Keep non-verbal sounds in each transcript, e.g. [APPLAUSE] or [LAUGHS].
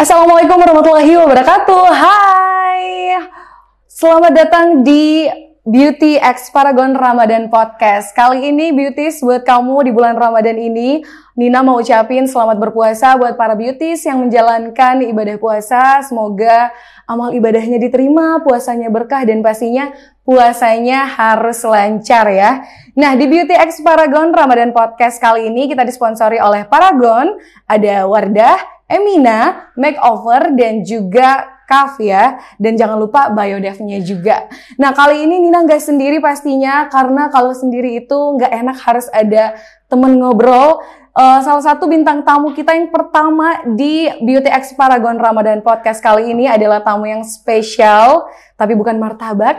Assalamualaikum warahmatullahi wabarakatuh. Hai. Selamat datang di Beauty X Paragon Ramadan Podcast. Kali ini beauties buat kamu di bulan Ramadan ini, Nina mau ucapin selamat berpuasa buat para beauties yang menjalankan ibadah puasa. Semoga amal ibadahnya diterima, puasanya berkah dan pastinya puasanya harus lancar ya. Nah, di Beauty X Paragon Ramadan Podcast kali ini kita disponsori oleh Paragon, ada Wardah, Emina, Makeover, dan juga Kaf ya. Dan jangan lupa biodevnya juga. Nah kali ini Nina nggak sendiri pastinya karena kalau sendiri itu nggak enak harus ada temen ngobrol. Uh, salah satu bintang tamu kita yang pertama di Beauty X Paragon Ramadan Podcast kali ini adalah tamu yang spesial, tapi bukan martabak.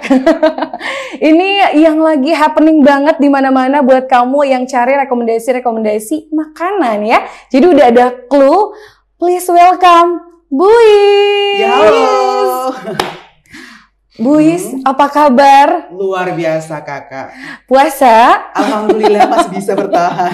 [LAUGHS] ini yang lagi happening banget di mana-mana buat kamu yang cari rekomendasi-rekomendasi makanan ya. Jadi udah ada clue. Please welcome Buis. Ya halo. Buis, hmm. apa kabar? Luar biasa kakak. Puasa? Alhamdulillah masih bisa bertahan.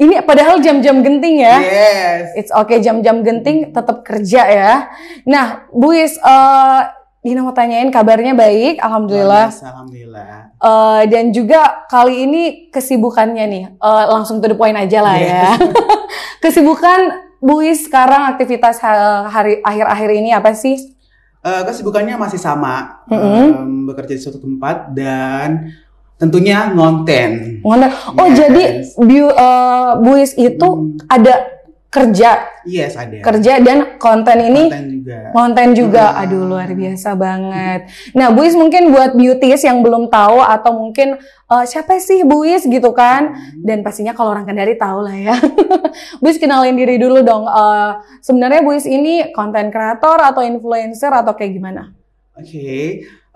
Ini padahal jam-jam genting ya? Yes. It's okay jam-jam genting tetap kerja ya. Nah, Buis, uh, Dina mau tanyain kabarnya baik, alhamdulillah. Yes, alhamdulillah. Uh, dan juga kali ini kesibukannya nih, uh, langsung to the point aja lah yes. ya. [LAUGHS] Kesibukan Buis sekarang aktivitas hari akhir-akhir ini apa sih? Uh, kesibukannya masih sama, mm -hmm. um, bekerja di suatu tempat dan tentunya ngonten. Ngonten. Oh yes. jadi Bu, uh, Buis itu hmm. ada kerja. Yes, ada. Kerja dan konten ini konten juga. Konten juga. Hmm. Aduh, luar biasa banget. Nah, Buis mungkin buat beauties yang belum tahu atau mungkin uh, siapa sih Buis gitu kan? Hmm. Dan pastinya kalau orang Kendari tahu lah ya. [LAUGHS] Buis kenalin diri dulu dong. Uh, sebenarnya Buis ini konten kreator atau influencer atau kayak gimana? Oke. Okay.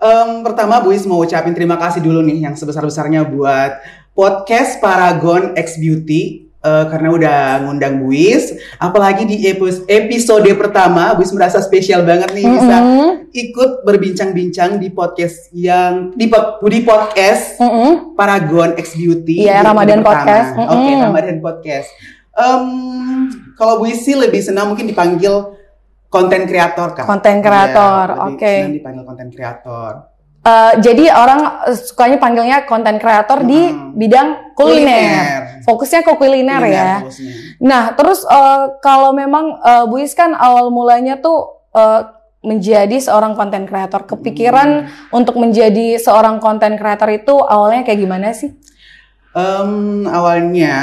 Um, pertama Buis mau ucapin terima kasih dulu nih yang sebesar-besarnya buat podcast Paragon X Beauty uh, karena udah ngundang Buis. Apalagi di episode pertama, Buis merasa spesial banget nih bisa mm -hmm. ikut berbincang-bincang di podcast yang di, di podcast mm -hmm. Paragon X Beauty. Iya, yeah, Ramadan Podcast. Mm -hmm. Oke, okay, Ramadan Podcast. Um, kalau Buis sih lebih senang mungkin dipanggil konten kreator kan. Konten kreator, ya, oke. Okay. Senang dipanggil konten kreator. Uh, jadi orang sukanya panggilnya konten kreator hmm. di bidang kuliner. kuliner. Fokusnya ke kuliner, kuliner ya. Fokusnya. Nah, terus uh, kalau memang uh, Bu Is kan awal mulanya tuh uh, menjadi seorang konten kreator. Kepikiran hmm. untuk menjadi seorang konten kreator itu awalnya kayak gimana sih? Um, awalnya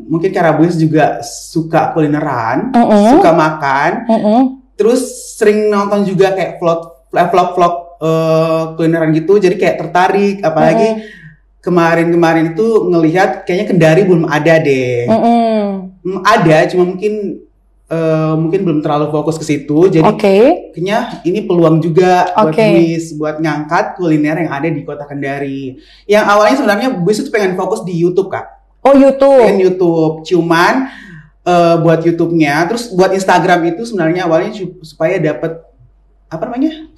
mungkin karena Bu Is juga suka kulineran, mm -hmm. suka makan, mm -hmm. terus sering nonton juga kayak vlog vlog-vlog uh, kulineran gitu jadi kayak tertarik apalagi mm. kemarin-kemarin itu ngelihat kayaknya Kendari belum ada deh mm -hmm. ada cuma mungkin uh, mungkin belum terlalu fokus ke situ jadi okay. kayaknya ini peluang juga okay. buat Buis buat ngangkat kuliner yang ada di kota Kendari yang awalnya sebenarnya Buis itu pengen fokus di YouTube kak oh YouTube pengen YouTube cuman uh, buat YouTube-nya terus buat Instagram itu sebenarnya awalnya supaya dapat apa namanya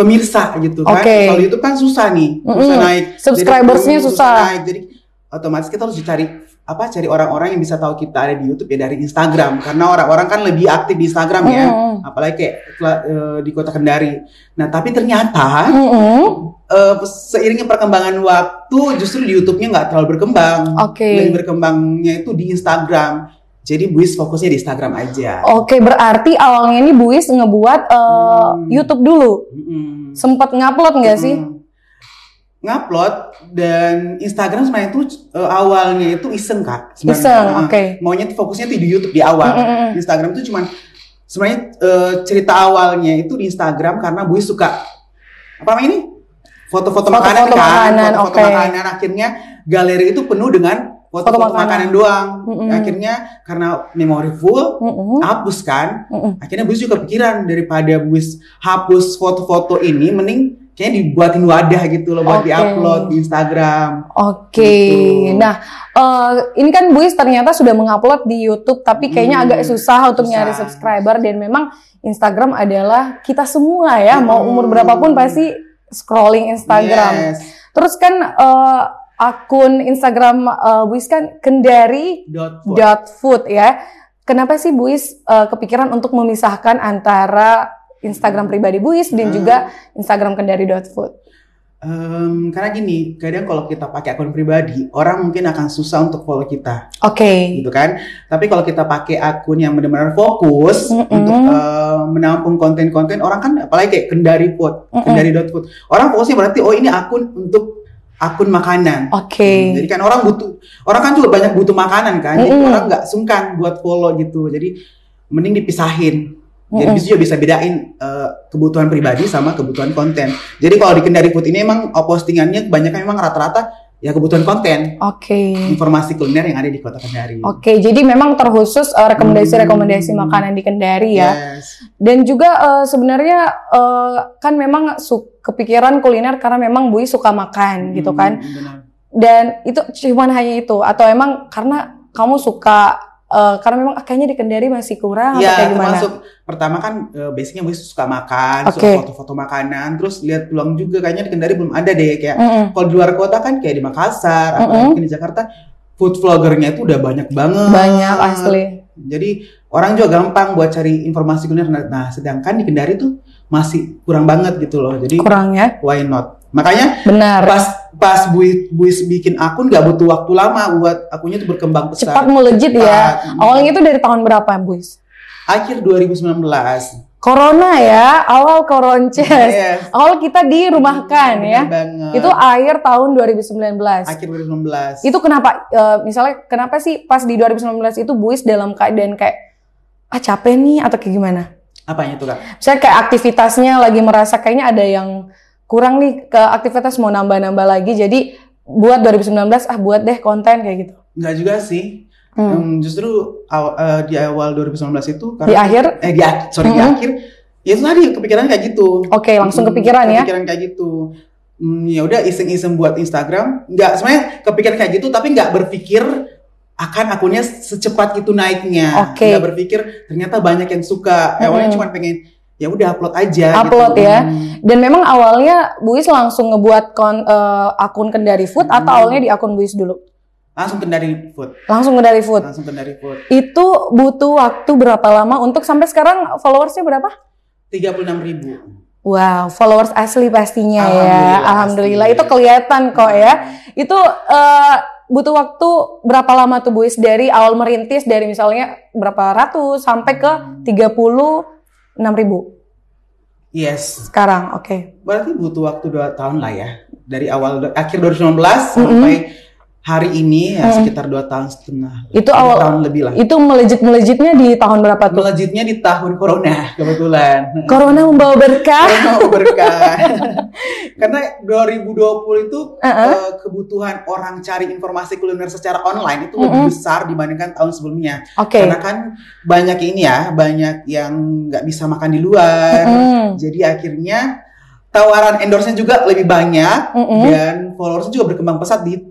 pemirsa gitu kan. Okay. Kalau YouTube kan susah nih, susah mm -hmm. naik. Subscribersnya susah. susah naik. Jadi otomatis kita harus cari apa cari orang-orang yang bisa tahu kita ada di YouTube ya dari Instagram karena orang-orang kan lebih aktif di Instagram ya mm. apalagi kayak uh, di kota Kendari. Nah tapi ternyata mm -hmm. uh, seiringnya perkembangan waktu justru di YouTube-nya nggak terlalu berkembang. Okay. Lebih berkembangnya itu di Instagram. Jadi Buis fokusnya di Instagram aja. Oke, berarti awalnya ini Buis ngebuat uh, hmm. YouTube dulu. Hmm. Sempat ngupload nggak hmm. sih? Ngupload dan Instagram sebenarnya itu uh, awalnya itu iseng kak. Sebenarnya. Iseng, uh, oke. Okay. Maunya fokusnya tuh di YouTube di awal. Hmm, hmm, hmm. Instagram itu cuman sebenarnya uh, cerita awalnya itu di Instagram karena Buis suka apa namanya ini? Foto-foto makanan kan, foto-foto okay. makanan. Akhirnya galeri itu penuh dengan foto-foto makanan. makanan doang. Mm -hmm. Akhirnya karena memori full, mm -hmm. hapus kan. Mm -hmm. Akhirnya Bus juga pikiran daripada Bus hapus foto-foto ini, mending kayaknya dibuatin wadah gitu loh buat okay. diupload di Instagram. Oke. Okay. Gitu. Nah, uh, ini kan Buis ternyata sudah mengupload di YouTube, tapi kayaknya hmm, agak susah untuk susah. nyari subscriber dan memang Instagram adalah kita semua ya, hmm. mau umur berapapun pasti scrolling Instagram. Yes. Terus kan uh, akun Instagram uh, Buis kan kendari dot food. dot food ya. kenapa sih Buis uh, kepikiran untuk memisahkan antara Instagram pribadi Buis dan hmm. juga Instagram kendari.food? Um, karena gini, kadang kalau kita pakai akun pribadi, orang mungkin akan susah untuk follow kita. Oke. Okay. Gitu kan. Tapi kalau kita pakai akun yang benar-benar fokus mm -hmm. untuk uh, menampung konten-konten, orang kan apalagi kayak kendari food, mm -hmm. kendari food, orang fokusnya berarti oh ini akun untuk akun makanan. Oke. Okay. Hmm, jadi kan orang butuh, orang kan juga banyak butuh makanan kan. Mm -hmm. Jadi orang nggak sungkan buat follow gitu. Jadi mending dipisahin. Jadi mm -hmm. juga bisa bedain uh, kebutuhan pribadi sama kebutuhan konten. Jadi kalau di Kendari Food ini emang oh, postingannya kebanyakan memang rata-rata ya kebutuhan konten. Oke. Okay. Informasi kuliner yang ada di Kota Kendari. Oke, okay, jadi memang terkhusus uh, rekomendasi-rekomendasi hmm. makanan di Kendari ya. Yes. Dan juga uh, sebenarnya uh, kan memang su kepikiran kuliner karena memang Bui suka makan hmm, gitu kan. Benar. Dan itu cuma hanya itu atau emang karena kamu suka uh, karena memang kayaknya di Kendari masih kurang ya, atau kayak gimana? termasuk pertama kan uh, basicnya gue suka makan, okay. suka foto-foto makanan, terus lihat peluang juga kayaknya di Kendari belum ada deh kayak mm -hmm. kalau di luar kota kan kayak di Makassar mm -hmm. atau mungkin di Jakarta food vloggernya itu udah banyak banget. Banyak asli. Jadi orang juga gampang buat cari informasi kuliner. Nah, sedangkan di Kendari tuh masih kurang banget gitu loh. Jadi kurang ya? Why not? Makanya benar. Pas pas Buis, Buis bikin akun gak butuh waktu lama buat akunnya tuh berkembang pesat. Cepat melejit ya. Awalnya itu dari tahun berapa Buis? Akhir 2019. Corona ya, awal koronces. Yes. Awal kita dirumahkan hmm, ya. Banget. Itu akhir tahun 2019. Akhir 2019. Itu kenapa uh, misalnya kenapa sih pas di 2019 itu Buis dalam keadaan kayak ah capek nih atau kayak gimana? Apanya tuh Kak? Misalnya kayak aktivitasnya lagi merasa kayaknya ada yang kurang nih ke aktivitas mau nambah-nambah lagi. Jadi buat 2019 ah buat deh konten kayak gitu. Enggak juga sih. Hmm. um, justru aw, uh, di awal 2019 itu karena di akhir? Eh di sorry hmm. di akhir ya itu tadi kepikiran kayak gitu. Oke okay, langsung kepikiran ya. kepikiran kayak gitu. Hmm, ya udah iseng-iseng buat Instagram. Nggak sebenarnya kepikiran kayak gitu tapi nggak berpikir akan akunnya secepat itu naiknya. Okay. nggak berpikir ternyata banyak yang suka. Hmm. awalnya cuma pengen ya udah upload aja upload gitu. ya hmm. dan memang awalnya Buis langsung ngebuat kon, uh, akun Kendari Food hmm. atau awalnya di akun Buis dulu langsung Kendari Food langsung Kendari Food langsung Kendari Food itu butuh waktu berapa lama untuk sampai sekarang followersnya berapa tiga puluh enam ribu Wow, followers asli pastinya ya. Alhamdulillah, ya. Alhamdulillah itu kelihatan kok ya. Itu uh, butuh waktu berapa lama tuh Buis dari awal merintis dari misalnya berapa ratus sampai ke tiga puluh enam ribu. Yes. Sekarang, oke. Okay. Berarti butuh waktu dua tahun lah ya. Dari awal akhir 2019 mm -hmm. sampai hari ini ya hmm. sekitar dua tahun setengah. Itu awal tahun lebih lah. Itu melejit melejitnya di tahun berapa tuh? Melejitnya di tahun corona [LAUGHS] kebetulan. Corona membawa berkah. Corona membawa berkah. [LAUGHS] Karena 2020 itu uh -uh. Uh, kebutuhan orang cari informasi kuliner secara online itu uh -uh. lebih besar dibandingkan tahun sebelumnya. Okay. Karena kan banyak ini ya, banyak yang nggak bisa makan di luar. Uh -uh. Jadi akhirnya tawaran endorse-nya juga lebih banyak uh -uh. dan followersnya juga berkembang pesat di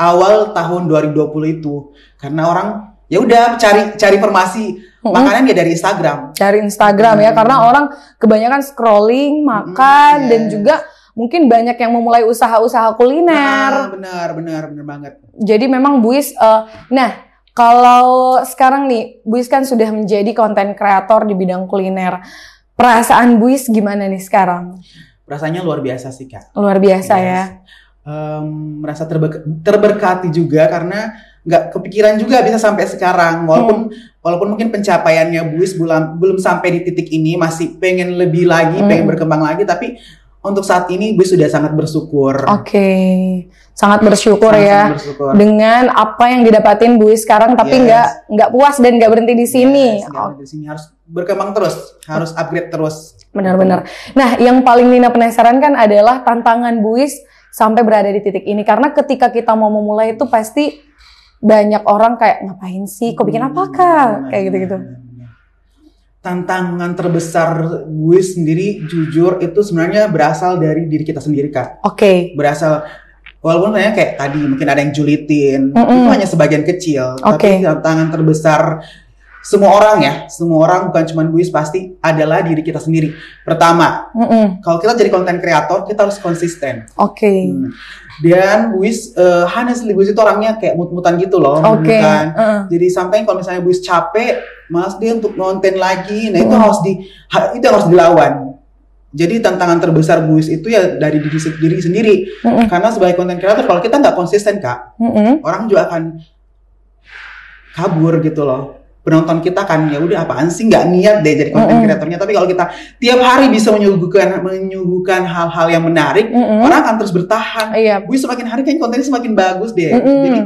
awal tahun 2020 itu karena orang ya udah cari cari informasi hmm. makanan ya dari Instagram. Cari Instagram hmm. ya karena orang kebanyakan scrolling, makan hmm, yes. dan juga mungkin banyak yang memulai usaha-usaha kuliner. Nah, benar, benar, benar banget. Jadi memang Buis uh, nah kalau sekarang nih Buis kan sudah menjadi konten kreator di bidang kuliner. Perasaan Buis gimana nih sekarang? Rasanya luar biasa sih, Kak. Luar biasa yes. ya um, merasa terber terberkati juga karena nggak kepikiran juga bisa sampai sekarang walaupun hmm. walaupun mungkin pencapaiannya Buis belum belum sampai di titik ini masih pengen lebih lagi hmm. pengen berkembang lagi tapi untuk saat ini Buis sudah sangat bersyukur. Oke, okay. sangat bersyukur sangat, ya sangat bersyukur. dengan apa yang didapatin Buis sekarang tapi nggak yes. nggak puas dan nggak berhenti di sini. Yes, oh. di sini harus berkembang terus, harus upgrade terus. Benar-benar. Nah, yang paling Nina penasaran kan adalah tantangan Buis sampai berada di titik ini karena ketika kita mau memulai itu pasti banyak orang kayak ngapain sih kok bikin apa kak kayak gitu-gitu tantangan terbesar gue sendiri jujur itu sebenarnya berasal dari diri kita sendiri kak. Oke. Okay. Berasal walaupun kayaknya kayak tadi mungkin ada yang julitin mm -mm. itu hanya sebagian kecil. Okay. Tapi tantangan terbesar semua orang ya, semua orang bukan cuma Buis pasti adalah diri kita sendiri. Pertama, Mm-mm. kalau kita jadi konten kreator, kita harus konsisten. Oke. Hmm. Dan Buis, uh, honestly Buis itu orangnya kayak mut-mutan gitu loh. Oke. mut-mutan. Heeh. Jadi sampai kalau misalnya Buis capek, malas dia untuk nonton lagi, nah itu Hmm. harus di itu harus dilawan. Jadi tantangan terbesar Buis itu ya dari diri, se- diri sendiri. Mm-mm. Karena sebagai konten kreator, kalau kita nggak konsisten kak, Mm-mm. orang juga akan kabur gitu loh. Penonton kita kan ya udah apaan sih nggak niat deh jadi konten Mm-mm. kreatornya. Tapi kalau kita tiap hari bisa menyuguhkan menyuguhkan hal-hal yang menarik, Mm-mm. orang akan terus bertahan. Iya. Buis semakin hari kan kontennya semakin bagus deh. Mm-mm. Jadi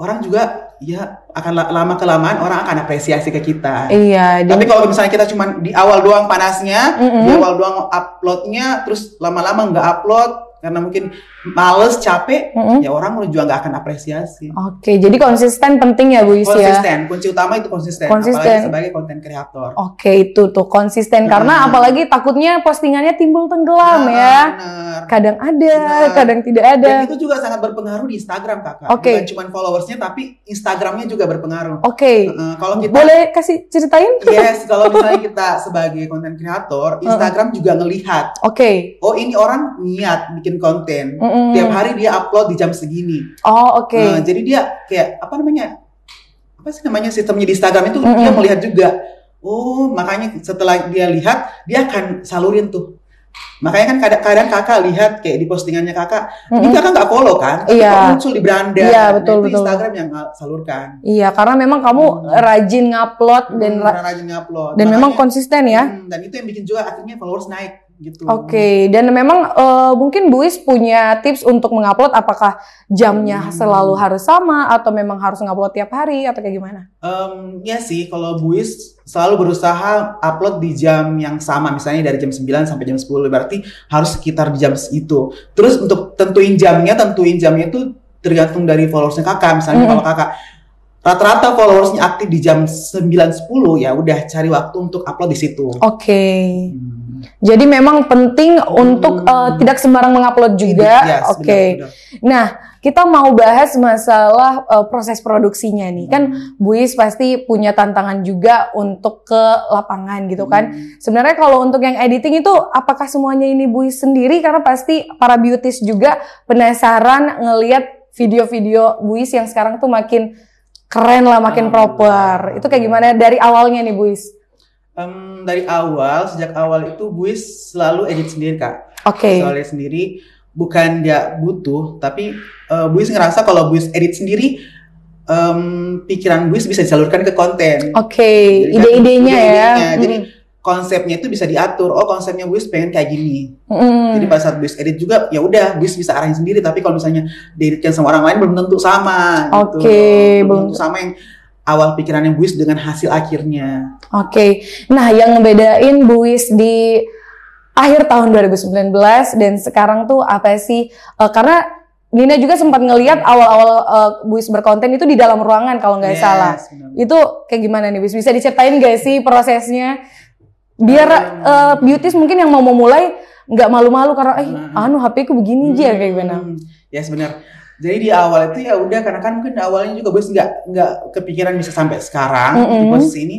orang juga ya akan la- lama kelamaan orang akan apresiasi ke kita. Iya. Tapi kalau misalnya kita cuma di awal doang panasnya, Mm-mm. di awal doang uploadnya, terus lama-lama nggak upload karena mungkin males, capek, Mm-mm. ya orang juga nggak akan apresiasi. Oke, jadi konsisten penting ya Bu Is ya. Konsisten, kunci utama itu konsisten, Konsisten. apalagi sebagai konten kreator. Oke, itu tuh konsisten karena Hmm. apalagi takutnya postingannya timbul tenggelam Nah, ya. bener. Kadang ada, Benar. kadang tidak ada. Dan itu juga sangat berpengaruh di Instagram kakak. Oke. Bukan cuma followersnya, tapi Instagramnya juga berpengaruh. Oke. Heeh, kalau kita Boleh kasih ceritain? Yes, kalau misalnya kita sebagai konten kreator, Instagram juga ngelihat, Oke. oh ini orang niat bikin konten. Mm-mm. Tiap hari dia upload di jam segini. Oh, oke. Nah, jadi dia kayak apa namanya? Apa sih namanya sistemnya di Instagram itu Mm-mm. dia melihat juga. Oh, makanya setelah dia lihat, dia akan salurin tuh. Makanya kan kadang-kadang kakak lihat kayak di postingannya kakak, ini Mm-mm. kakak nggak follow kan? Iya. kok muncul di beranda. Iya, Nah, betul, itu betul. Instagram yang salurkan. Iya, karena memang kamu Hmm. rajin ngupload dan Hmm, rajin ngupload. dan memang Makanya- konsisten ya. Hmm, dan itu yang bikin juga akhirnya followers naik gitu. Oke, dan memang eh, mungkin Buis punya tips untuk mengupload apakah jamnya Hmm. selalu harus sama atau memang harus ngupload tiap hari atau kayak gimana? Em, ya sih, kalau Buis selalu berusaha upload di jam yang sama, misalnya dari jam 9 sampai jam 10, berarti harus sekitar di jam itu. Terus untuk tentuin jamnya, tentuin jamnya itu tergantung dari followersnya kakak. Misalnya Mm. kalau kakak rata-rata followersnya aktif di jam 9-10, ya udah cari waktu untuk upload di situ. Oke. Hmm. Jadi memang penting untuk eh, tidak sembarang mengupload juga. Yes, Oke. benar, benar. Nah, kita mau bahas masalah eh, proses produksinya nih. Kan Buis pasti punya tantangan juga untuk ke lapangan gitu kan. Hmm. Sebenarnya kalau untuk yang editing itu apakah semuanya ini Buis sendiri karena pasti para beauties juga penasaran ngelihat video-video Buis yang sekarang tuh makin keren lah, makin proper. Itu kayak gimana dari awalnya nih Buis? Em, dari awal, sejak awal itu Buis selalu edit sendiri kak. Oke. soalnya sendiri bukan dia butuh tapi eh, Buis ngerasa kalau Buis edit sendiri em, pikiran Buis bisa disalurkan ke konten Oke, kan ide-idenya ya. ide-idenya. Jadi Mm. Konsepnya itu bisa diatur oh konsepnya Buis pengen kayak gini Mm. jadi pada saat Buis edit juga ya udah Buis bisa arahin sendiri tapi kalau misalnya dieditkan sama orang lain belum tentu sama gitu Oke, belum belum- tentu sama yang awal pikirannya Buis dengan hasil akhirnya Oke, nah yang ngebedain Buis di akhir tahun 2019 dan sekarang tuh apa sih? Eh, karena Nina juga sempat ngeliat awal-awal eh, Buis berkonten itu di dalam ruangan kalau nggak Yes, salah. benar. Itu kayak gimana nih Buis? Bisa diceritain gak sih prosesnya? Biar eh, beauties mungkin yang mau memulai nggak malu-malu karena eh Hmm. anu HP ku begini aja kayak gimana? Hmm, Ya sebenar. Jadi di awal itu ya udah karena kan mungkin awalnya juga Buis nggak nggak kepikiran bisa sampai sekarang di Mm-mm. posisi ini.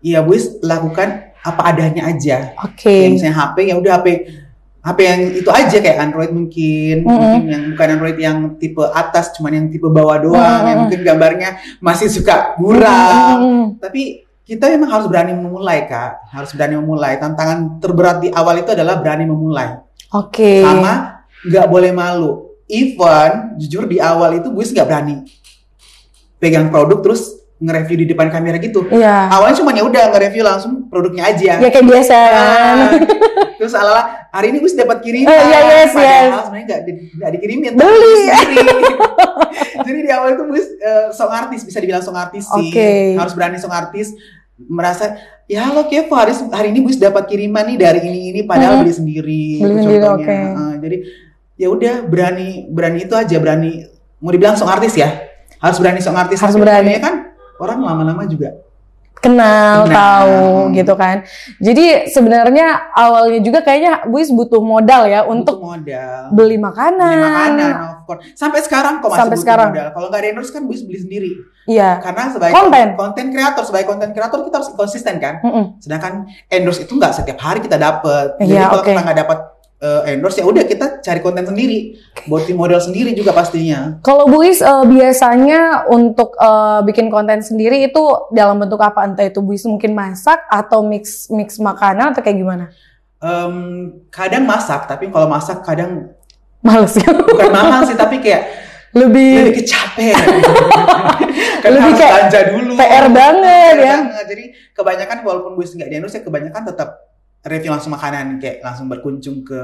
Ya Buis lakukan apa adanya aja. Oke. Kayak misalnya HP ya udah HP HP yang itu aja kayak Android mungkin, Mm-mm. mungkin yang bukan Android yang tipe atas, cuman yang tipe bawah doang, Mm-mm. yang mungkin gambarnya masih suka buram. Mm-mm. Tapi kita memang harus berani memulai kak, harus berani memulai. Tantangan terberat di awal itu adalah berani memulai Oke. sama nggak boleh malu. Even jujur di awal itu gue nggak berani pegang produk terus nge-review di depan kamera gitu. Iya. Awalnya cuma ya udah nge-review langsung produknya aja. Ya kayak biasa kan. Terus ala hari ini gue dapat kiriman. Oh, iya, yes, padahal yes. sebenarnya nggak di, nggak dikirimin. Beli. [LAUGHS] Jadi di awal itu gue eh, song artis bisa dibilang song artis sih. Oke. Harus berani song artis merasa ya halo Kevo hari hari ini gue dapat kiriman nih dari ini ini padahal Mhm. beli sendiri Beli itu sendiri, contohnya. oke. Heeh, jadi ya udah berani berani itu aja berani mau dibilang song artis ya harus berani song artis Harus berani. kan orang lama-lama juga kenal, Kenal. tahu gitu kan. Jadi sebenarnya awalnya juga kayaknya Buis butuh modal ya untuk butuh modal beli makanan. beli makanan of course. sampai sekarang kok masih Sampai butuh sekarang. modal kalau nggak ada endorse kan bisa beli sendiri Iya. Karena sebagai Konten. konten kreator, sebagai konten kreator kita harus konsisten kan. Mm-mm. Sedangkan endorse itu nggak setiap hari kita dapat. Jadi Iya, kalau oke. kita nggak dapat eh, endorse ya udah kita cari konten sendiri, buat tim model sendiri juga pastinya. Kalau Bu Is eh, biasanya untuk eh, bikin konten sendiri itu dalam bentuk apa? Entah itu Bu Is mungkin masak atau mix mix makanan atau kayak gimana? Em, kadang masak, tapi kalau masak kadang Males ya. bukan mahal sih, tapi kayak Lebih lebih kecapean. [LAUGHS] Karena Lebih harus kayak belanja dulu. PR banget PR ya. banget. Jadi kebanyakan walaupun gue nggak di endorse, ya kebanyakan tetap review langsung makanan kayak langsung berkunjung ke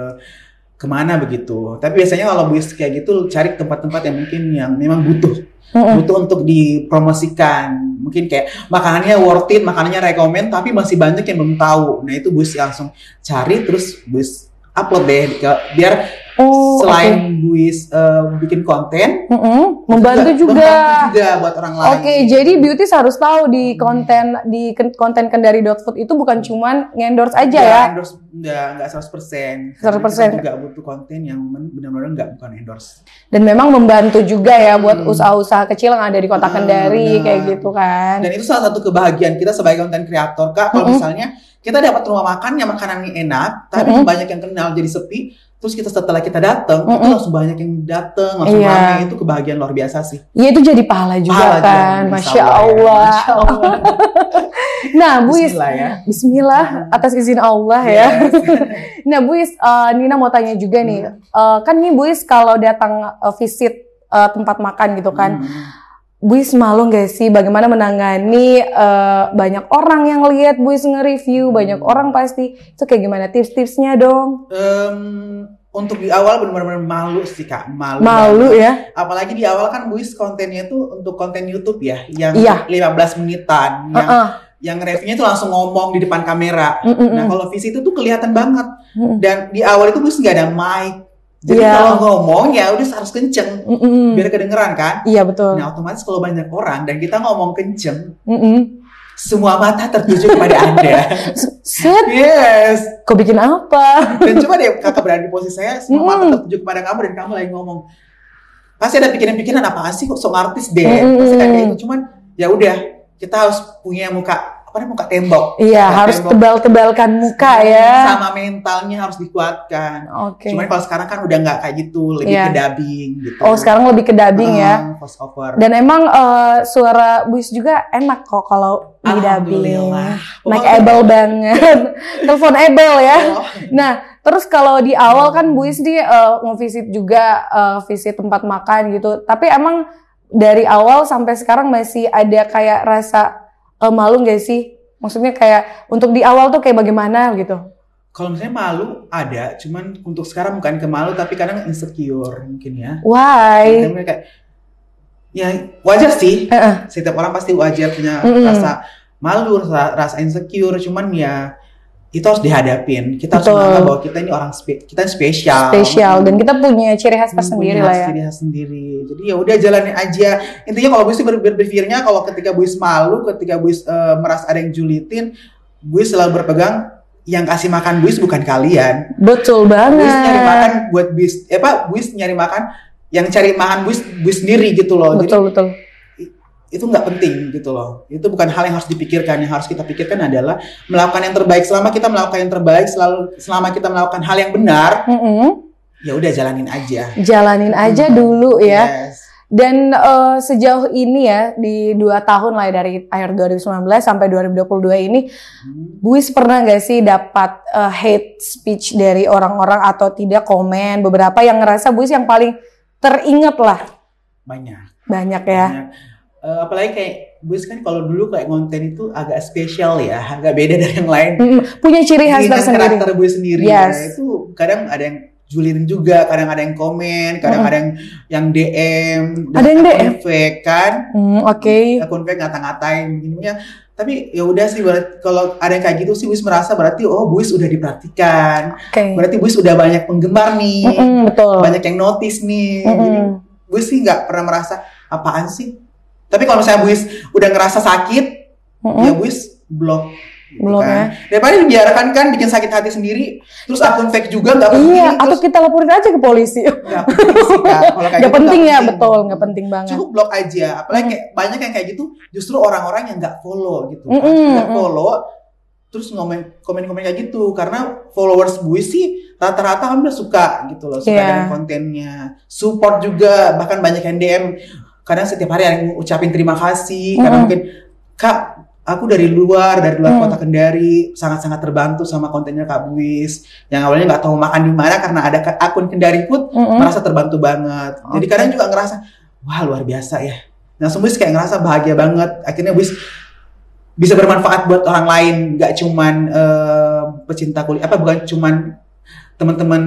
ke mana begitu. Tapi biasanya kalau gue kayak gitu cari tempat-tempat yang mungkin yang memang butuh butuh untuk dipromosikan. Mungkin kayak makanannya worth it, makanannya rekomend, tapi masih banyak yang belum tahu. Nah itu bus langsung cari terus bus upload deh ke, biar Oh, selain Buis eh, bikin konten, Mm-mm. membantu juga. membantu juga buat orang lain. Oke, jadi beauty harus tahu di konten di ken- konten kendari.food itu bukan cuman ngendorse aja Nggak ya. endorse, enggak, enggak 100%. 100%. Karena kita juga butuh konten yang benar-benar enggak bukan endorse. Dan memang membantu juga ya buat usaha-usaha kecil yang ada di kota Ah, Kendari benar. kayak gitu kan. Dan itu salah satu kebahagiaan kita sebagai konten kreator, Kak. Kalau Mm-mm. misalnya kita dapat rumah makan yang makanannya enak, tapi Mm-mm. banyak yang kenal jadi sepi, terus kita setelah kita datang, itu Mm-mm. langsung banyak yang datang, langsung Iya. ramai. Itu kebahagiaan luar biasa sih. Iya itu jadi pahala juga Pahala juga, kan. insya Masya Allah ya. Masya Allah. [LAUGHS] Nah, Bu Is, Bismillah ya. Bismillah atas izin Allah ya. Yes. [LAUGHS] Nah, Bu Is, eh, Nina mau tanya juga nih. Hmm. Eh, kan nih Bu Is kalau datang eh, visit eh, tempat makan gitu kan. Hmm. Bu Is malu nggak sih bagaimana menangani eh, banyak orang yang lihat Bu Is nge-review, banyak orang pasti. Itu kayak gimana tips-tipsnya dong? Em, untuk di awal benar-benar malu sih kak, malu. Malu ya? Apalagi di awal kan Buis kontennya itu untuk konten YouTube ya, yang Iya. 15 menitan, yang Heeh. yang reviewnya itu langsung ngomong di depan kamera. Mm-mm. Nah kalau visi itu tuh kelihatan banget. Mm-mm. Dan di awal itu Buis nggak ada mic, jadi Iya. kalau ngomong ya udah harus kenceng, Mm-mm. biar kedengeran kan. Iya betul. Nah otomatis kalau banyak orang dan kita ngomong kenceng, Mm-mm. semua mata tertuju kepada anda. [LAUGHS] Set, yes. kau bikin apa? Dan coba deh kakak berada di posisi saya, semua mata Mm-mm. tertuju kepada kamu dan kamu lagi ngomong. Pasti ada pikiran-pikiran apa sih kok sok artis deh. Mm-mm. Pasti kan kayak gitu. Cuman ya udah kita harus punya muka apa namanya muka tembok. Iya, Muka harus tebal-tebalkan muka ya. Sama mentalnya harus dikuatkan. Oke. Cuman kalau sekarang kan udah nggak kayak gitu, lebih Iya. ke dubbing gitu. Oh, sekarang lebih ke dubbing ya. Ah, voice over. Dan emang eh, suara Buis juga enak kok kalau di dubbing. Naik able banget. [LAUGHS] Telepon able ya. Oh, Nah, terus kalau di awal kan Buis nih eh, ngevisit juga eh, visit tempat makan gitu. Tapi emang dari awal sampai sekarang masih ada kayak rasa eh, malu nggak sih? Maksudnya kayak untuk di awal tuh kayak bagaimana gitu? Kalau misalnya malu ada, cuman untuk sekarang bukan ke malu tapi kadang insecure mungkin ya. Why? Kadang kayak ya wajar sih. Heeh. Setiap orang pasti wajar punya Mm-mm. rasa malu, rasa, rasa insecure, cuman ya itu harus dihadapin. Kita harus Betul. menganggap bahwa kita ini orang spe- kita spesial. Spesial dan kita punya ciri khas Hmm, tersendiri lah ya. ciri khas sendiri. Jadi ya udah jalanin aja. Intinya kalau Buis sih ber- berpikirnya kalau ketika Buis malu, ketika Buis eh, merasa ada yang julitin, Buis selalu berpegang yang kasih makan Buis bukan kalian. Betul banget. Buis nyari makan buat Buis, eh apa? Buis nyari makan yang cari makan Buis Buis sendiri gitu loh. Jadi Betul betul. Itu nggak penting gitu loh. Itu bukan hal yang harus dipikirkan. Yang harus kita pikirkan adalah melakukan yang terbaik. Selama kita melakukan yang terbaik, selalu selama kita melakukan hal yang benar, Mm-mm. ya udah jalanin aja. Jalanin aja dulu ya. Yes. Dan eh, sejauh ini ya di dua tahun lah ya, dari akhir 2019 sampai 2022 ini, Hmm. Buis pernah nggak sih dapat eh, hate speech dari orang-orang atau tidak komen beberapa yang ngerasa Buis yang paling teringat lah Banyak. banyak ya. Banyak. Eh, apalagi kayak Buis kan kalau dulu kayak konten itu agak spesial ya, agak beda [LAUGHS] dari yang lain. Mm, punya ciri khas tersendiri. karakter Buis sendiri. Yes. Nah, itu kadang ada yang julin juga, kadang ada yang komen, kadang Mm-mm. ada yang yang DM, Ada yang DM? fake kan. Hmm, Oke. akun fake ngata-ngatain begininya tapi ya udah sih kalau ada yang kayak gitu sih Buis merasa berarti oh Buis udah diperhatikan Oke. berarti Buis udah banyak penggemar nih Mm-mm, betul. banyak yang notice nih jadi Mm-mm. Buis sih nggak pernah merasa apaan sih tapi kalau misalnya Buis udah ngerasa sakit Mm-mm. ya Buis blok Gitu Belum kan. ya. Daripada dibiarkan kan bikin sakit hati sendiri, terus akun fake juga nggak penting. Iya, atau terus kita laporin aja ke polisi. nggak penting. [LAUGHS] Kalau kayak Gak gitu penting ya, penting. betul, nggak penting banget. Cukup blok aja. Apalagi kayak banyak yang kayak gitu, justru orang-orang yang nggak follow gitu. kan. Mm-mm, Nggak follow, terus ngomen komen-komen kayak gitu. Karena followers gue sih rata-rata hampir suka gitu loh, suka Iya. dengan kontennya, support juga. Bahkan banyak yang DM. Kadang setiap hari ada yang ucapin terima kasih. Karena Mm-mm. mungkin kak aku dari luar dari luar Hmm. kota Kendari sangat-sangat terbantu sama kontennya Kak Buis yang awalnya nggak tahu makan di mana karena ada akun Kendari Food Mm-mm. merasa terbantu banget jadi Oke. kadang juga ngerasa wah luar biasa ya langsung Buis kayak ngerasa bahagia banget akhirnya Buis bisa bermanfaat buat orang lain nggak cuman eh, pecinta kuliner apa bukan cuman teman-teman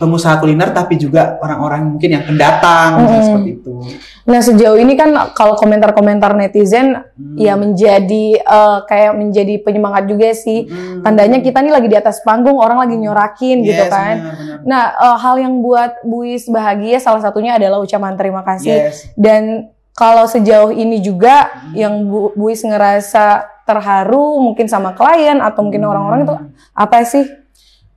pengusaha kuliner tapi juga orang-orang mungkin yang pendatang Mm-mm. seperti itu Nah sejauh ini kan kalau komentar-komentar netizen Hmm. ya menjadi eh, kayak menjadi penyemangat juga sih. Mm. Tandanya kita nih lagi di atas panggung, orang lagi nyorakin gitu Yes, kan. benar-benar. Nah eh, hal yang buat Buis bahagia salah satunya adalah ucapan terima kasih. yes Dan kalau sejauh ini juga yang Bu, Buis ngerasa terharu mungkin sama klien atau mungkin orang-orang itu apa sih?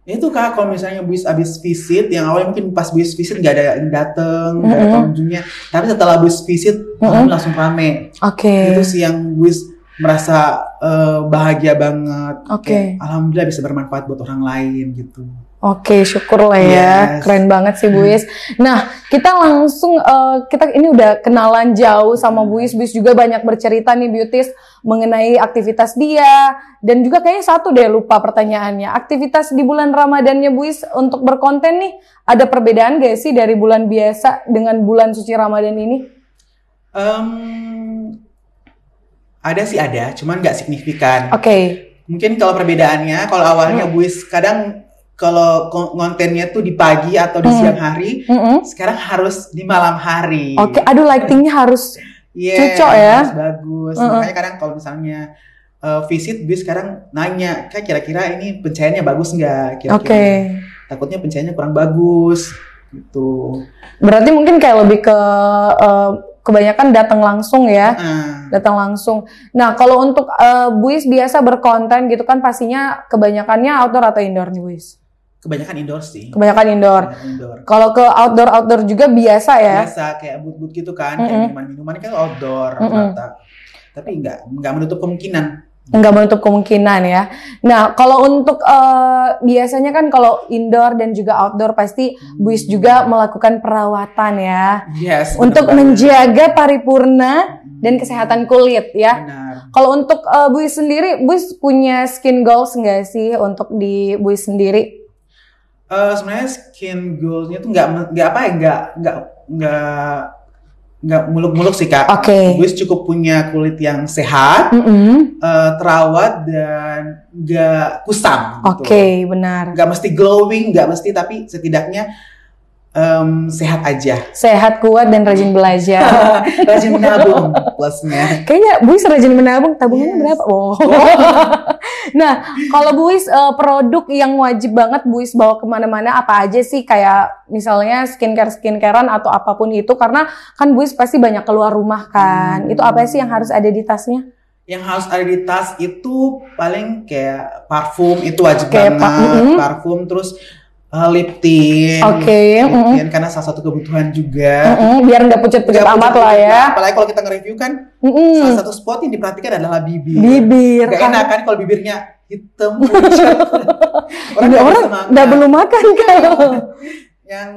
Itu kak kalau misalnya Buis abis visit yang awalnya mungkin pas Buis visit nggak ada yang dateng nggak ada Mm-mm. pengunjungnya tapi setelah Buis visit Mm-mm. langsung rame Oke. itu sih yang Buis merasa eh, bahagia banget Oke. Kayak, alhamdulillah bisa bermanfaat buat orang lain gitu Oke, syukur lah ya. Yes. Keren banget sih Buis. Nah, kita langsung eh, kita ini udah kenalan jauh sama Buis. Buis juga banyak bercerita nih Beauties mengenai aktivitas dia dan juga kayaknya satu deh lupa pertanyaannya. Aktivitas di bulan Ramadannya Buis untuk berkonten nih ada perbedaan gak sih dari bulan biasa dengan bulan suci Ramadan ini? Em, ada sih ada cuman nggak signifikan Oke. mungkin kalau perbedaannya kalau awalnya Hmm. Buis kadang kalau ko- kontennya tuh di pagi atau di Hmm. siang hari Mm-mm. sekarang harus di malam hari Oke, aduh lightingnya harus Yes, Cocok ya. harus bagus. Mm-mm. Makanya kadang kalau misalnya uh, visit bis sekarang nanya, kak kira-kira ini pencahayaannya bagus nggak? Oke. Takutnya pencahayaannya kurang bagus, gitu. Berarti mungkin kayak lebih ke eh, kebanyakan datang langsung ya. Nah, datang langsung. Nah, kalau untuk eh, Buis biasa berkonten gitu kan pastinya kebanyakannya outdoor atau indoor nih Buis? Kebanyakan indoor sih. Kebanyakan indoor. Kebanyakan indoor. Kalau ke outdoor outdoor juga biasa ya. Biasa kayak but-but gitu kan, Mm-mm. kayak minuman-minuman kan outdoor Mm-mm. rata. Tapi nggak nggak menutup kemungkinan. Nggak menutup kemungkinan ya. Nah, kalau untuk eh, biasanya kan kalau indoor dan juga outdoor pasti Buis juga melakukan perawatan ya Yes. untuk banget. menjaga paripurna dan kesehatan kulit ya. Benar. Kalau untuk eh, Buis sendiri, Buis punya skin goals nggak sih untuk di Buis sendiri? Eh, sebenarnya skin goalsnya tuh nggak nggak apa ya nggak nggak nggak nggak muluk-muluk sih kak. Oke. Gue cukup punya kulit yang sehat, Mm-mm. eh, terawat dan nggak kusam. gitu. Oke, benar. Nggak mesti glowing, nggak mesti tapi setidaknya em, sehat aja. Sehat, kuat, dan rajin belajar. [LAUGHS] Rajin menabung plusnya. Kayaknya Buis rajin menabung, tabungannya Yes. berapa? Oh. [LAUGHS] nah, kalau Buis eh, produk yang wajib banget Buis bawa ke mana-mana apa aja sih? Kayak misalnya skincare skincarean atau apa pun itu, karena kan Buis pasti banyak keluar rumah kan. Hmm. Itu apa sih yang harus ada di tasnya? Yang harus ada di tas itu paling kayak parfum itu wajib Kayak pa- banget. mm-mm. Parfum terus eh, lip tint. Oke, Lip mm-mm. tint karena salah satu kebutuhan juga. Mm-mm, biar nggak pucat-pucat Nggak amat lah ya. Apalagi kalau kita nge-review kan Mm-mm. salah satu spot yang diperhatikan adalah bibir. Bibir. Gak kan. enak kan kalau bibirnya hitam [LAUGHS] nggak orang makan. nggak belum makan kan? Yang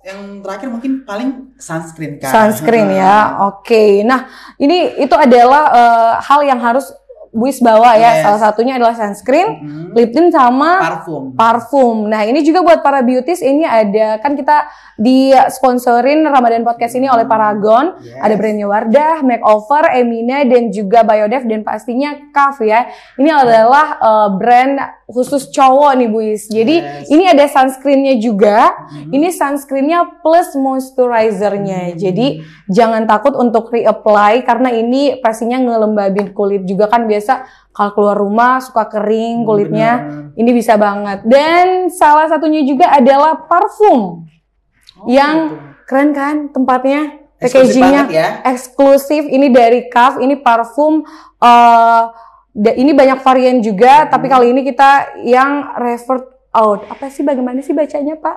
yang terakhir mungkin paling sunscreen kan. Sunscreen ya, oke. Nah, ini itu adalah eh, hal yang harus Buis bawa ya. Yes. Salah satunya adalah sunscreen, Mhm. lip tint sama Parfum. parfum. Nah, ini juga buat para beauties ini ada kan kita di sponsorin Ramadan Podcast ini oleh Paragon. Yes. Ada brandnya Wardah, Makeover, Emina dan juga Biodev dan pastinya Kaf ya. Ini adalah eh, brand khusus cowok nih Buis. Jadi Yes. ini ada sunscreennya juga. Mhm. Ini sunscreennya plus moisturizernya. Jadi jangan takut untuk reapply karena ini pastinya ngelembabin kulit juga kan biasa kalau keluar rumah suka kering kulitnya. Benar. Ini bisa banget. Dan salah satunya juga adalah parfum. Oh, yang gitu. keren kan tempatnya, Eksklusif packagingnya banget ya. eksklusif. Ini dari Kaf, ini parfum eh ini banyak varian juga, hmm. tapi kali ini kita yang revert out. Apa sih bagaimana sih bacanya, Pak?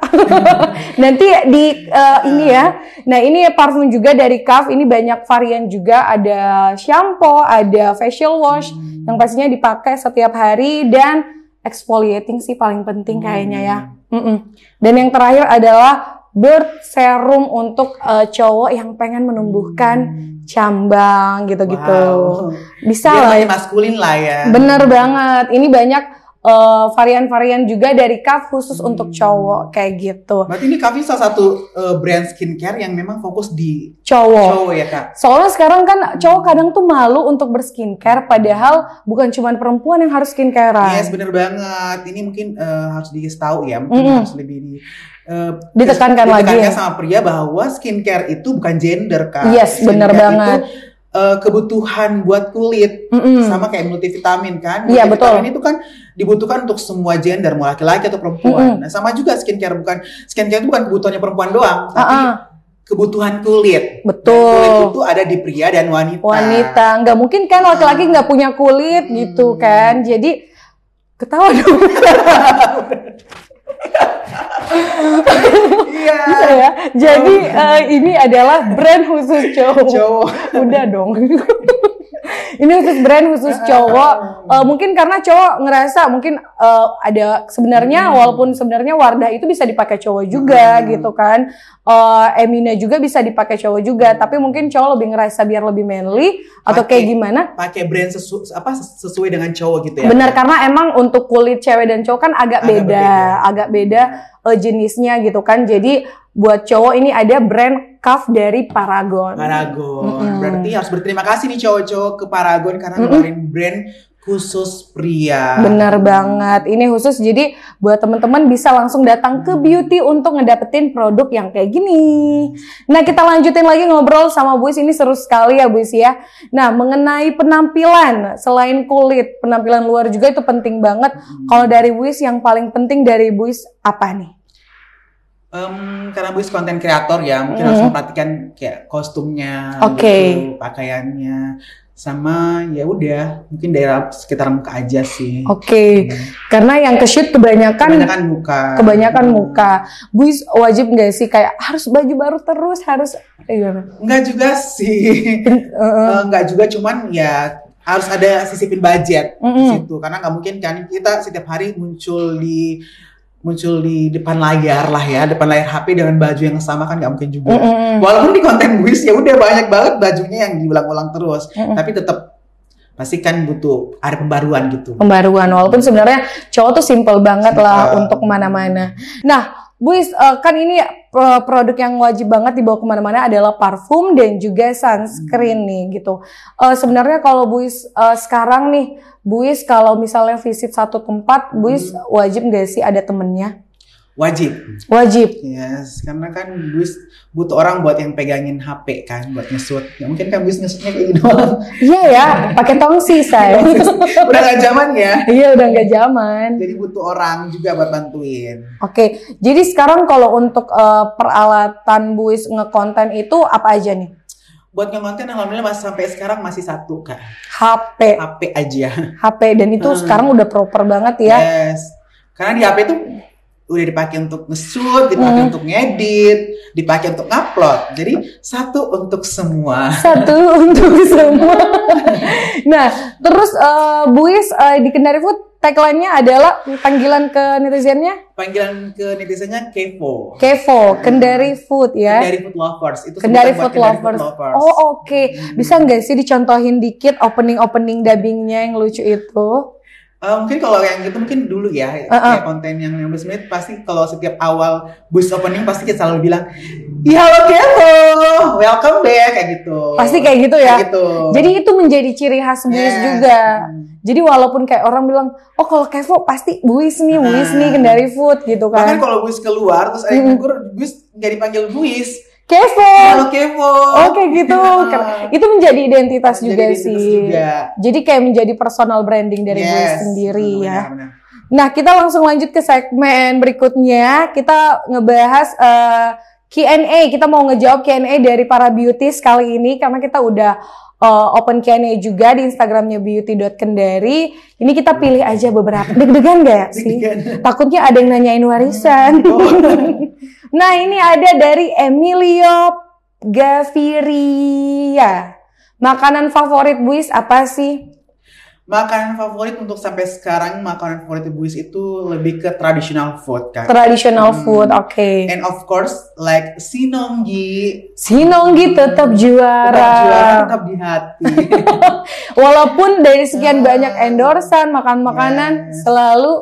[LAUGHS] Nanti di uh, ini ya. Nah, ini parfum juga dari Kaf. Ini banyak varian juga. Ada shampoo, ada facial wash hmm. yang pastinya dipakai setiap hari dan exfoliating sih paling penting kayaknya ya. Mm -mm. Dan yang terakhir adalah bird serum untuk uh, cowok yang pengen menumbuhkan hmm. cambang gitu-gitu. Wow. Bisa lah ya. maskulin lah ya. Bener banget. Ini banyak uh, varian-varian juga dari Kaf khusus hmm. untuk cowok kayak gitu. Berarti ini Kaf salah satu uh, brand skincare yang memang fokus di cowok. Cowok ya kak. Soalnya sekarang kan cowok kadang tuh malu untuk berskincare, padahal bukan cuma perempuan yang harus skincarean. Yes bener banget. Ini mungkin uh, harus dikasih tahu ya, mungkin mm harus lebih di Uh, ditekankan, lagi ya. sama pria bahwa skincare itu bukan gender kan. Yes, benar banget. Itu, uh, kebutuhan buat kulit mm -mm. sama kayak multivitamin kan. Iya betul. Multivitamin itu kan dibutuhkan untuk semua gender, mau laki-laki atau perempuan. Mm -mm. Nah sama juga skincare bukan skincare itu bukan kebutuhannya perempuan doang, tapi uh -uh kebutuhan kulit. Betul. Dan kulit itu ada di pria dan wanita. Wanita, nggak mungkin kan laki-laki nggak punya kulit hmm. gitu kan. Jadi ketawa dong. [LAUGHS] Iya. Bisa ya. Jadi uh, ini adalah brand khusus cowok. Cowok. Udah dong. [LAUGHS] ini khusus brand khusus cowok. Uh, mungkin karena cowok ngerasa mungkin uh, ada sebenarnya hmm. walaupun sebenarnya Wardah itu bisa dipakai cowok juga hmm. gitu kan. Uh, Emina juga bisa dipakai cowok juga, tapi mungkin cowok lebih ngerasa biar lebih manly atau kayak gimana? Pakai brand sesu apa sesuai dengan cowok gitu ya. Benar karena emang untuk kulit cewek dan cowok kan agak, agak beda, berbeda. agak beda uh, jenisnya gitu kan. Jadi buat cowok ini ada brand Cuff dari Paragon. Paragon. Mm -hmm. Berarti harus berterima kasih nih cowok-cowok ke Paragon karena mm -hmm. ngeluarin brand khusus pria. Bener banget. Ini khusus jadi buat teman-teman bisa langsung datang ke beauty untuk ngedapetin produk yang kayak gini. Nah, kita lanjutin lagi ngobrol sama Buis ini seru sekali ya Buis ya. Nah, mengenai penampilan selain kulit, penampilan luar juga itu penting banget. Hmm. Kalau dari Buis yang paling penting dari Buis apa nih? Um, karena Buis konten kreator ya, mungkin mm. harus memperhatikan kayak kostumnya, okay. gitu, pakaiannya, sama ya udah mungkin daerah sekitar muka aja sih. Oke, okay. hmm. karena yang ke shoot kebanyakan kebanyakan muka. Kebanyakan hmm. muka. Buis wajib nggak sih kayak harus baju baru terus harus eh, gimana? Enggak juga sih. uh, uh. Enggak juga, cuman ya harus ada sisipin budget mm -hmm. di situ karena nggak mungkin kan kita setiap hari muncul di muncul di depan layar lah ya, depan layar HP dengan baju yang sama kan nggak mungkin juga. Mm -hmm. Walaupun di konten Wis ya udah banyak banget bajunya yang diulang-ulang terus, mm -hmm. tapi tetap pasti kan butuh ada pembaruan gitu. Pembaruan, walaupun sebenarnya cowok tuh simple banget lah uh, untuk ke mana-mana. Nah, Buis, uh, kan ini uh, produk yang wajib banget dibawa ke mana-mana adalah parfum dan juga sunscreen hmm. nih gitu. Uh, Sebenarnya kalau Buis uh, sekarang nih, Buis kalau misalnya visit satu tempat, Buis hmm. wajib nggak sih ada temennya? Wajib. Wajib. Yes, karena kan Buis butuh orang buat yang pegangin HP kan, buat ngesut. Ya mungkin kan Buis ngesutnya kayak gitu [LAUGHS] Iya ya, pakai tongsi [LAUGHS] saya. udah gak zaman ya? [LAUGHS] Iya, udah gak zaman. Jadi butuh orang juga buat bantuin. Oke, okay. jadi sekarang kalau untuk uh, peralatan Buis ngekonten itu apa aja nih? Buat ngekonten alhamdulillah masih sampai sekarang masih satu kak. HP. HP aja. HP dan itu hmm. sekarang udah proper banget ya. Yes. Karena di HP itu udah dipakai untuk nge-shoot, dipakai hmm. untuk ngedit, dipakai untuk upload. Jadi satu untuk semua. Satu [LAUGHS] untuk semua. nah, terus uh, Buis uh, di Kendari Food tagline-nya adalah panggilan ke netizennya? Panggilan ke netizennya Kevo. Kevo, Kendari Food ya. Kendari Food Lovers. Itu Kendari Food, Lovers. Food Lovers. Oh oke. Okay. Hmm. Bisa nggak sih dicontohin dikit opening-opening dubbingnya yang lucu itu? Uh, mungkin kalau yang gitu mungkin dulu ya uh -uh. kayak konten yang 15 menit pasti kalau setiap awal bus opening pasti kita selalu bilang ya halo Kevo welcome back kayak gitu pasti kayak gitu ya kayak gitu. jadi itu menjadi ciri khas Buis yes. juga hmm. jadi walaupun kayak orang bilang oh kalau Kevo pasti Buis nih Buis nih Kendari Food gitu kan bahkan kalau Buis keluar terus ada yang gugur Buis nggak dipanggil Buis Kevo. Halo Kevo. Oke oh, gitu. itu menjadi identitas menjadi juga identitas sih. Juga. Jadi kayak menjadi personal branding dari yes. gue sendiri benar, ya. Benar. Nah, kita langsung lanjut ke segmen berikutnya. Kita ngebahas uh, Q&A. Kita mau ngejawab Q&A dari para beauties kali ini karena kita udah uh, open Q&A juga di Instagramnya beauty.kendari. Ini kita pilih aja beberapa. Deg-degan gak ya sih? Takutnya ada yang nanyain warisan. Oh. [LAUGHS] nah ini ada dari Emilio Gaviria. Makanan favorit Buis apa sih? Makanan favorit untuk sampai sekarang makanan favorit Buis itu lebih ke traditional food kan. Traditional food, oke. And of course like sinonggi. Sinonggi tetap juara. Tetap juara, tetap di hati. [LAUGHS] Walaupun dari sekian Ah. banyak endorsan makan makanan Yes. selalu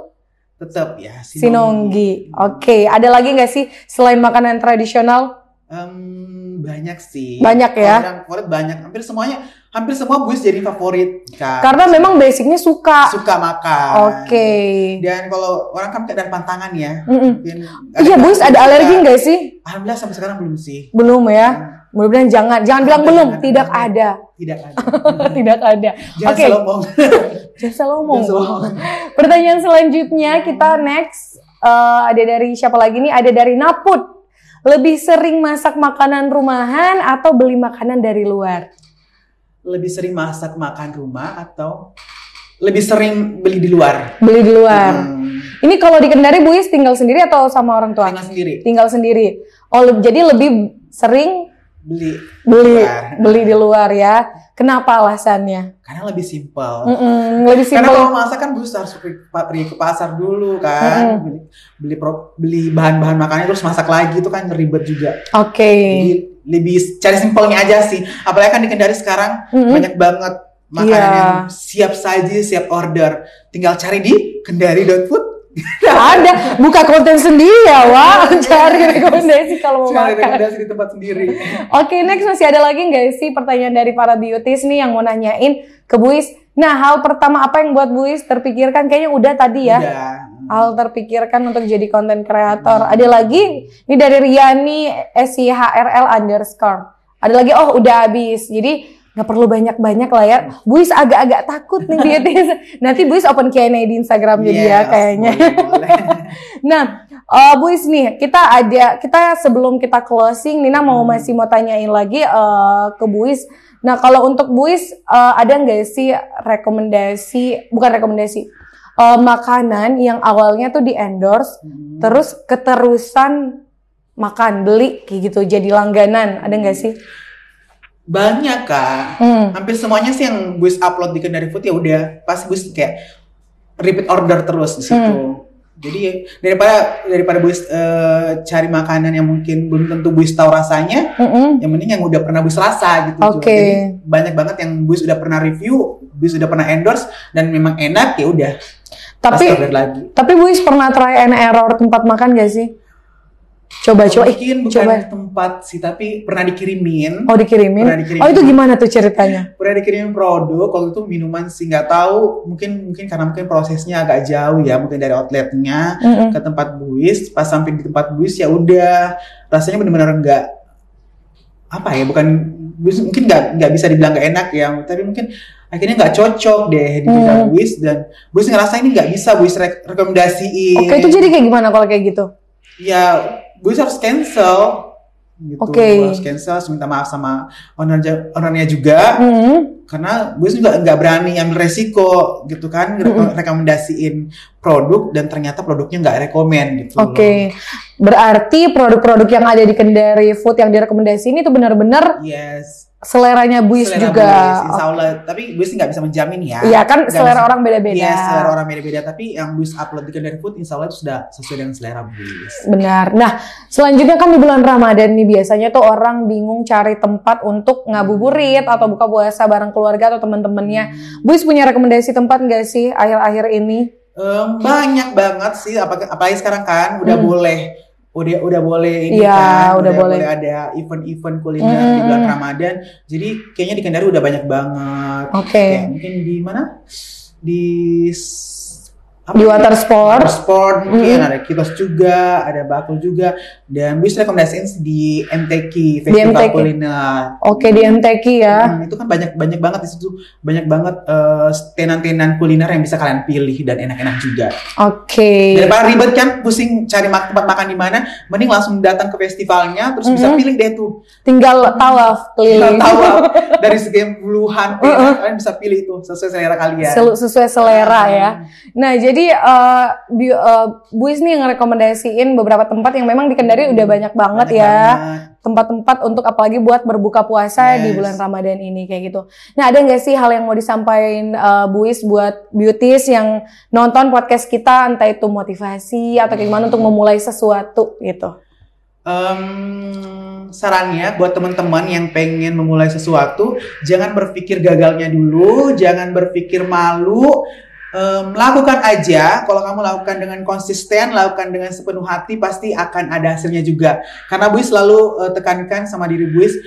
tetap ya sinonggi. Oke, ada lagi nggak sih selain makanan tradisional? Em, banyak sih. Banyak ya? Makanan favorit banyak. Hampir semuanya, hampir semua Buis jadi favorit kan. Karena memang basicnya suka. suka makan. Oke. Dan kalau orang kan kayak dari pantangan ya. Mm-mm. Mungkin Iya, Buis ada alergi nggak sih? Alhamdulillah sampai sekarang belum sih. Belum ya. Mudah-mudahan jangan, jangan bilang belum, jangan, tidak ada, Tidak ada. [LAUGHS] tidak ada. Jangan Oke, ngomong. [LAUGHS] jangan salah ngomong. Jangan selalu ngomong. Pertanyaan selanjutnya kita next eh, ada dari siapa lagi nih? Ada dari Naput. Lebih sering masak makanan rumahan atau beli makanan dari luar? Lebih sering masak makan rumah atau lebih sering beli di luar? Beli di luar. Hmm, Ini kalau di Kendari Buis tinggal sendiri atau sama orang tua? tinggal sendiri. Tinggal sendiri. Oh, le- jadi lebih sering Beli beli luar. beli di luar ya. Kenapa alasannya? karena lebih simpel. Mm-mm, lebih Karena simpel. kalau masak kan harus harus pergi ke pasar dulu kan, beli beli, pro- beli bahan-bahan makannya terus masak lagi itu kan ribet juga. Oke. Jadi lebih cari simpelnya aja sih. Apalagi kan di Kendari sekarang Mm-mm. banyak banget makanan Iya. yang siap saji, siap order. Tinggal cari di kendari.food. Ada. Buka konten sendiri ya, Wak. [LAUGHS] Cari rekomendasi kalau mau Cari makan. rekomendasi di tempat sendiri. Oke, next masih ada lagi nggak sih pertanyaan dari para beauties nih yang mau nanyain ke Buis? Nah, hal pertama apa yang buat Buis terpikirkan? Kayaknya udah tadi ya. Udah. Hal terpikirkan untuk jadi konten kreator. Ada lagi? Ini dari Riani SIHRL underscore. Ada lagi, oh udah habis. Jadi nggak perlu banyak-banyak lah ya. Buis agak-agak takut nih beauties. [LAUGHS] Nanti Buis open Q&A di Instagram jadi ya kayaknya. boleh, boleh. [LAUGHS] Nah, eh Buis nih, kita ada kita sebelum kita closing, Nina mau Hmm. masih mau tanyain lagi eh, ke Buis. Nah, kalau untuk Buis eh, ada nggak sih rekomendasi, bukan rekomendasi, eh, makanan yang awalnya tuh di endorse, Hmm. terus keterusan makan beli kayak gitu, jadi langganan, ada nggak sih? Banyak kak. Hmm. Hampir semuanya sih yang Buis upload di Kendari Food ya udah pasti Buis kayak repeat order terus di situ. Hmm. Jadi daripada daripada Buis eh, cari makanan yang mungkin belum tentu Buis tahu rasanya, Mm-mm. yang penting yang udah pernah Buis rasa gitu. Oke. Jadi banyak banget yang Buis udah pernah review, Buis udah pernah endorse dan memang enak ya udah. Tapi lagi. tapi Buis pernah try and error tempat makan gak sih? Coba coba, Mungkin bukan coba. tempat sih, tapi pernah dikirimin. Oh dikirimin? Pernah dikirimin. Oh itu gimana tuh ceritanya? pernah dikirimin produk kalau itu minuman sih nggak tahu mungkin mungkin karena mungkin prosesnya agak jauh ya mungkin dari outletnya Mm-mm. ke tempat buis pas sampai di tempat buis ya udah rasanya benar-benar nggak apa ya bukan mungkin nggak nggak bisa dibilang nggak enak ya tapi mungkin akhirnya nggak cocok deh di lidah Hmm. buis dan buis ngerasa ini nggak bisa buis re- rekomendasiin Oke itu jadi kayak gimana kalau kayak gitu? ya buis harus cancel gitu Oke. harus cancel harus minta maaf sama owner ownernya juga Hmm. Karena gue juga nggak berani ambil resiko gitu kan Mm-mm. rekomendasiin produk dan ternyata produknya nggak rekomen gitu Oke, berarti produk-produk yang ada di Kendari Food yang direkomendasiin itu benar-benar loh. yes seleranya Buis Selera juga. Buis, insya Allah tapi gue sih nggak bisa menjamin ya Iya kan Nggak selera bisa- orang beda-beda. Iya, selera orang beda-beda tapi yang Buis upload di Kendari Food insya Allah itu sudah sesuai dengan selera Buis Benar. Nah, selanjutnya kan di bulan Ramadan nih biasanya tuh orang bingung cari tempat untuk ngabuburit atau buka puasa bareng keluarga atau teman-temannya. Buis punya rekomendasi tempat nggak sih akhir-akhir ini? Em, banyak banget sih apa- apalagi sekarang kan udah Hmm. boleh udah udah boleh ini Iya, kan udah boleh. ada event-event kuliner Hmm, di bulan. Ramadan jadi kayaknya di Kendari udah banyak banget Oke. Kayak mungkin di mana di s- di water sport. Water sport mungkin mm -hmm. ada kitos juga, ada bakul juga dan bisa rekomendasiin di MTQ Festival MTQ. Kuliner. Oke, di MTQ ya. Hmm, itu kan banyak banyak banget di situ, banyak banget uh, tenan-tenan kuliner yang bisa kalian pilih dan enak-enak juga. Oke. Daripada ribet kan pusing cari mak tempat makan di mana, mending langsung datang ke festivalnya terus mm -hmm. bisa pilih deh tuh. Tinggal tawaf keliling. Tawaf [LAUGHS] dari sekian puluhan uh -uh. kalian bisa pilih itu sesuai selera kalian. Sesuai selera ya. Nah, jadi uh, uh, Buis nih yang rekomendasiin beberapa tempat yang memang di Kendari udah banyak banget banyak ya. Tempat-tempat untuk apalagi buat berbuka puasa yes. di bulan Ramadan ini kayak gitu. Nah, ada nggak sih hal yang mau disampaikan uh, Buis buat beauties yang nonton podcast kita entah itu motivasi atau gimana untuk memulai sesuatu gitu? Um, sarannya buat teman-teman yang pengen memulai sesuatu, jangan berpikir gagalnya dulu, jangan berpikir malu, um, lakukan aja. Kalau kamu lakukan dengan konsisten, lakukan dengan sepenuh hati, pasti akan ada hasilnya juga. Karena Buis selalu uh, tekankan sama diri Buis,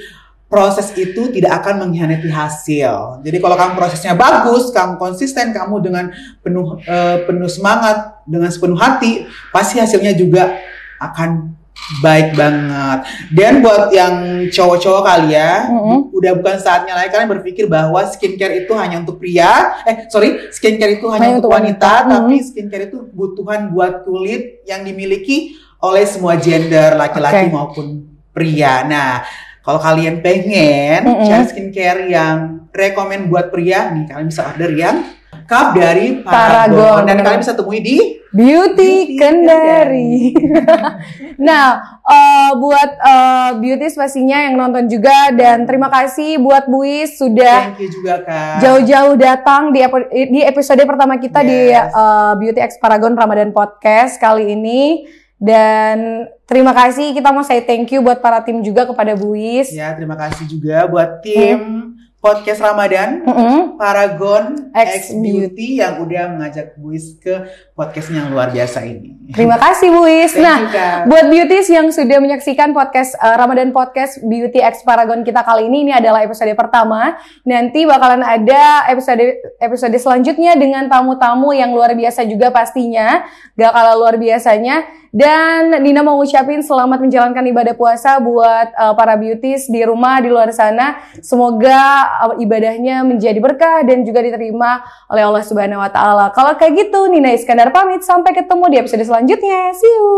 proses itu tidak akan mengkhianati hasil. Jadi kalau kamu prosesnya bagus, kamu konsisten, kamu dengan penuh uh, penuh semangat, dengan sepenuh hati, pasti hasilnya juga akan baik banget. Dan buat yang cowok-cowok kali ya, mm-hmm. udah bukan saatnya lagi kalian berpikir bahwa skincare itu hanya untuk pria. Eh, sorry, skincare itu hanya, hanya untuk wanita, wanita. Mm-hmm. tapi skincare itu kebutuhan buat kulit yang dimiliki oleh semua gender, laki-laki okay. maupun pria. Nah, kalau kalian pengen mm-hmm. cari skincare yang rekomend buat pria, nih kalian bisa order yang cup dari Paragon. Paragon. Dan kalian bisa temui di Beauty, Kendari. [LAUGHS] nah, uh, buat uh, beauty pastinya yang nonton juga dan terima kasih buat Buis sudah jauh-jauh datang di di episode pertama kita yes. di uh, Beauty X Paragon Ramadan Podcast kali ini. Dan terima kasih kita mau say thank you buat para tim juga kepada Buis. Ya, terima kasih juga buat tim hmm podcast Ramadan mm -hmm. Paragon X Beauty yang udah mengajak Buis ke podcast yang luar biasa ini. Terima kasih Buis. nah, you, buat beauties yang sudah menyaksikan podcast uh, Ramadan Podcast Beauty X Paragon kita kali ini ini adalah episode pertama. Nanti bakalan ada episode episode selanjutnya dengan tamu-tamu yang luar biasa juga pastinya. Gak kalah luar biasanya. Dan Nina mau ngucapin selamat menjalankan ibadah puasa buat uh, para beauties di rumah di luar sana. Semoga uh, ibadahnya menjadi berkah dan juga diterima oleh Allah Subhanahu wa taala. Kalau kayak gitu Nina Iskandar pamit sampai ketemu di episode selanjutnya. See you.